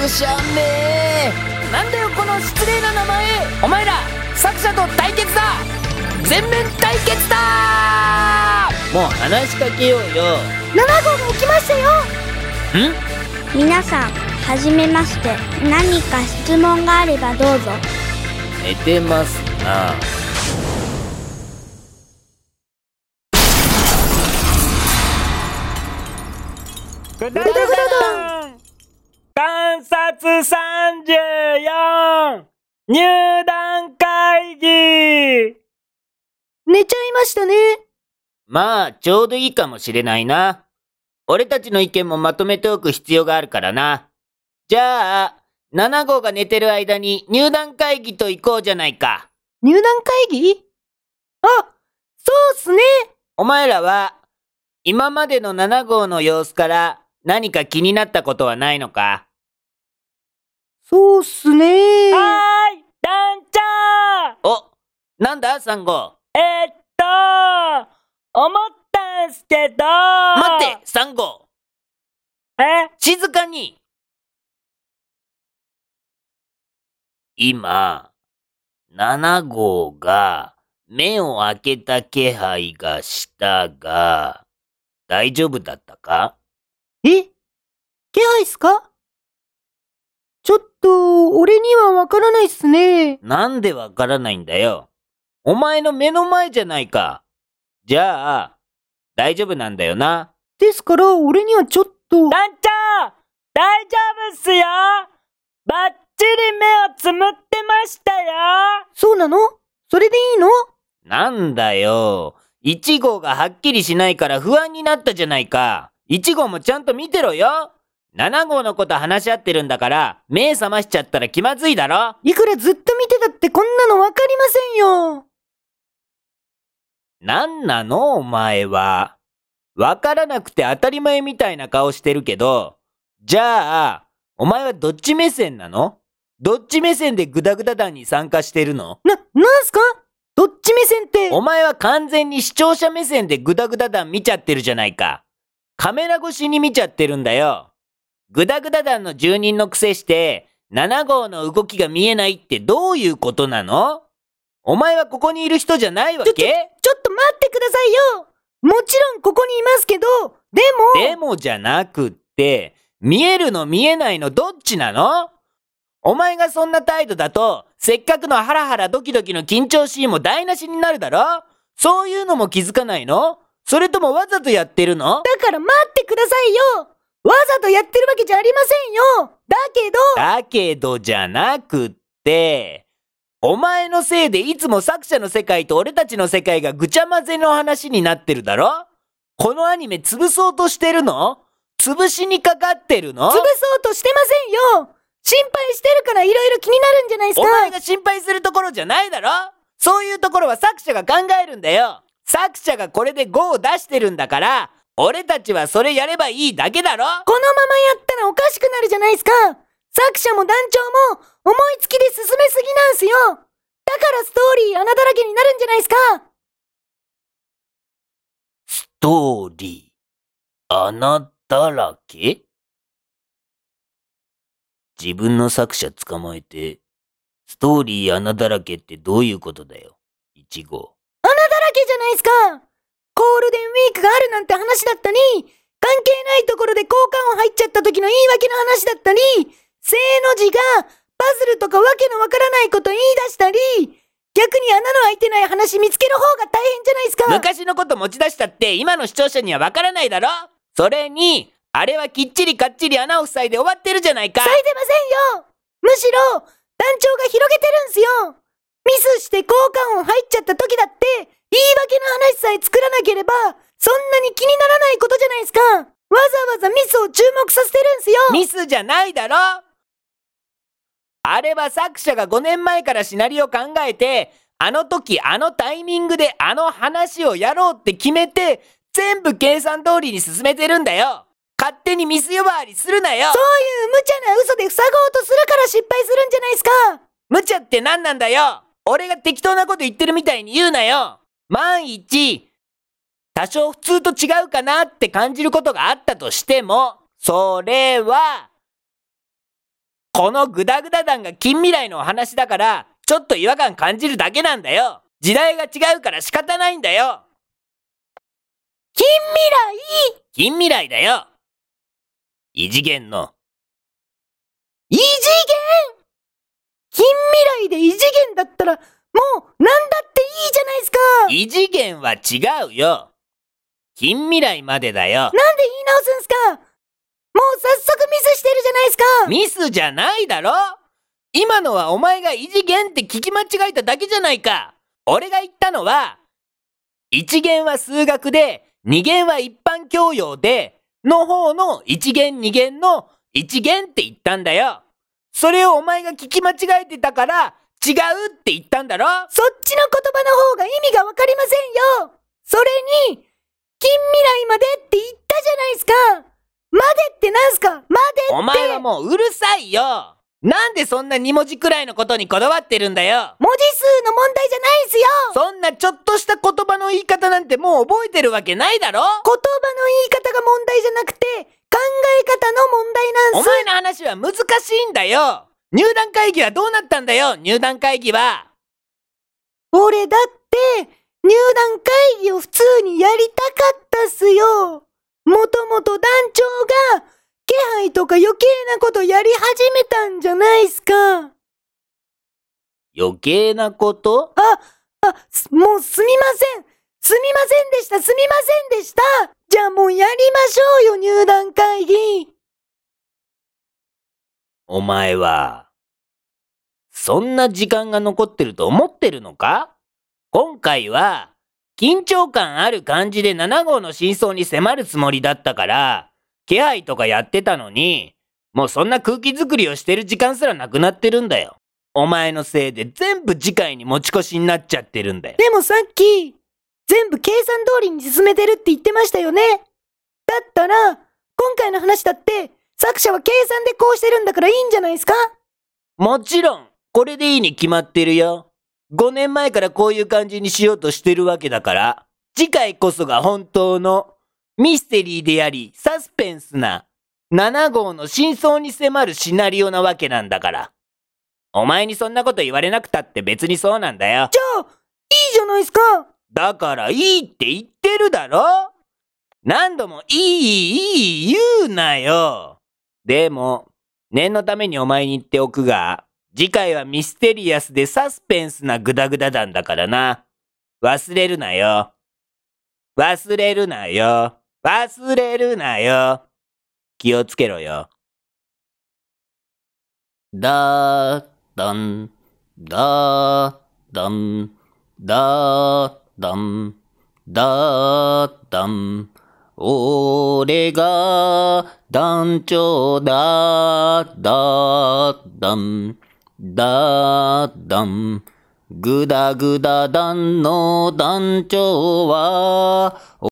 くしゃめなんだよこの失礼な名前。お前ら作者と対決だ。全面対決だ。もう話しかけようよ。7号が起きましたよ。ん？皆さんはじめまして。何か質問があればどうぞ。寝てます。なぐだぐだ観察34入団会議。寝ちゃいましたね。まあちょうどいいかもしれないな。俺たちの意見もまとめておく必要があるからな。じゃあ7号が寝てる間に入団会議と行こうじゃないか。入団会議？あそうっすね。お前らは今までの7号の様子から何か気になったことはないのか？そうっすね。はーい団長。お、なんだ ?3 号。えー、っと思ったんすけど。待って !3 号え？静かに。今、7号が目を開けた気配がしたが、大丈夫だったか？え？気配っすか？俺にはわからないっすね。なんでわからないんだよ。お前の目の前じゃないか。じゃあ、大丈夫なんだよな。ですから、俺にはちょっと。団長大丈夫っすよバッチリ目をつむってましたよそうなの？それでいいの？なんだよ。1号がはっきりしないから不安になったじゃないか。1号もちゃんと見てろよ。7号のこと話し合ってるんだから、目覚ましちゃったら気まずいだろ？いくらずっと見てたってこんなのわかりませんよ。なんなの？お前は。わからなくて当たり前みたいな顔してるけど、じゃあ、お前はどっち目線なの？どっち目線でグダグダ団に参加してるの？な、なんすか？どっち目線って？お前は完全に視聴者目線でグダグダ団見ちゃってるじゃないか。カメラ越しに見ちゃってるんだよ。グダグダ団の住人の癖して、7号の動きが見えないってどういうことなの？お前はここにいる人じゃないわけ？ちょ、ちょ、ちょっと待ってくださいよ。もちろんここにいますけど、でも。でもじゃなくって、見えるの見えないのどっちなの？お前がそんな態度だと、せっかくのハラハラドキドキの緊張シーンも台無しになるだろ？そういうのも気づかないの？それともわざとやってるの？だから待ってくださいよわざとやってるわけじゃありませんよ。だけど。だけどじゃなくって、お前のせいでいつも作者の世界と俺たちの世界がぐちゃ混ぜの話になってるだろ？このアニメ潰そうとしてるの？潰しにかかってるの？潰そうとしてませんよ。心配してるから色々気になるんじゃないですか。お前が心配するところじゃないだろ？そういうところは作者が考えるんだよ。作者がこれで5を出してるんだから、俺たちはそれやればいいだけだろ？このままやったらおかしくなるじゃないですか。作者も団長も思いつきで進めすぎなんすよ。だからストーリー穴だらけになるんじゃないですか。ストーリー、穴だらけ？自分の作者捕まえて、ストーリー穴だらけってどういうことだよ、1号。穴だらけじゃないですかゴールデンウィークがあるなんて話だったり、関係ないところで交換を入っちゃった時の言い訳の話だったり、正の字がパズルとかわけのわからないこと言い出したり、逆に穴の開いてない話見つける方が大変じゃないですか。昔のこと持ち出したって今の視聴者にはわからないだろ？それに、あれはきっちりかっちり穴を塞いで終わってるじゃないか。塞いでませんよ。むしろ、団長が広げてるんすよ。ミスして交換音入っちゃった時だって、言い訳の話さえ作らなければ、そんなに気にならないことじゃないですか。わざわざミスを注目させてるんすよ。ミスじゃないだろ。あれは作者が5年前からシナリオ考えて、あの時あのタイミングであの話をやろうって決めて、全部計算通りに進めてるんだよ。勝手にミス呼ばわりするなよ。そういう無茶な嘘で塞ごうとするから失敗するんじゃないですか。無茶って何なんだよ。俺が適当なこと言ってるみたいに言うなよ万一、多少普通と違うかなって感じることがあったとしても、それは、このグダグダ団が近未来のお話だから、ちょっと違和感感じるだけなんだよ。時代が違うから仕方ないんだよ。近未来？近未来だよ。異次元の。異次元？近未来で異次元だったら、もう、なんだっていいじゃないですか異次元は違うよ。近未来までだよ。なんで言い直すんすかもう早速ミスしてるじゃないですかミスじゃないだろ今のはお前が異次元って聞き間違えただけじゃないか。俺が言ったのは、一元は数学で、二元は一般教養で、の方の一元二元の一元って言ったんだよ。それをお前が聞き間違えてたから、違うって言ったんだろ？そっちの言葉の方が意味がわかりませんよ。それに、近未来までって言ったじゃないですか。までってなんすか？までって。お前はもううるさいよ。なんでそんな2文字くらいのことにこだわってるんだよ？文字数の問題じゃないんすよ。そんなちょっとした言葉の言い方なんてもう覚えてるわけないだろ？言葉の言い方が問題じゃなくて、考え方の問題なんす。お前の話は難しいんだよ入団会議はどうなったんだよ？入団会議は。俺だって、入団会議を普通にやりたかったっすよ。もともと団長が、気配とか余計なことやり始めたんじゃないっすか。余計なこと？あ、あ、すもうすみません。すみませんでしたすみませんでした。じゃあもうやりましょうよ入団会議お前は、そんな時間が残ってると思ってるのか？今回は、緊張感ある感じで7号の真相に迫るつもりだったから、気配とかやってたのに、もうそんな空気作りをしてる時間すらなくなってるんだよ。お前のせいで全部次回に持ち越しになっちゃってるんだよ。でもさっき、全部計算通りに進めてるって言ってましたよね？だったら、今回の話だって、作者は計算でこうしてるんだからいいんじゃないですか？もちろん、これでいいに決まってるよ。5年前からこういう感じにしようとしてるわけだから、次回こそが本当のミステリーであり、サスペンスな7号の真相に迫るシナリオなわけなんだから。お前にそんなこと言われなくたって別にそうなんだよ。じゃあ、いいじゃないですかだからいいって言ってるだろ何度もいいいい言うなよ。でも、念のためにお前に言っておくが、次回はミステリアスでサスペンスなグダグダ団だからな。忘れるなよ。忘れるなよ。忘れるなよ。気をつけろよ。だーだん、だーだん、だーだん、だーだん。俺が団長だ、だ、だん、だ、だん。ぐだぐだ団の団長は、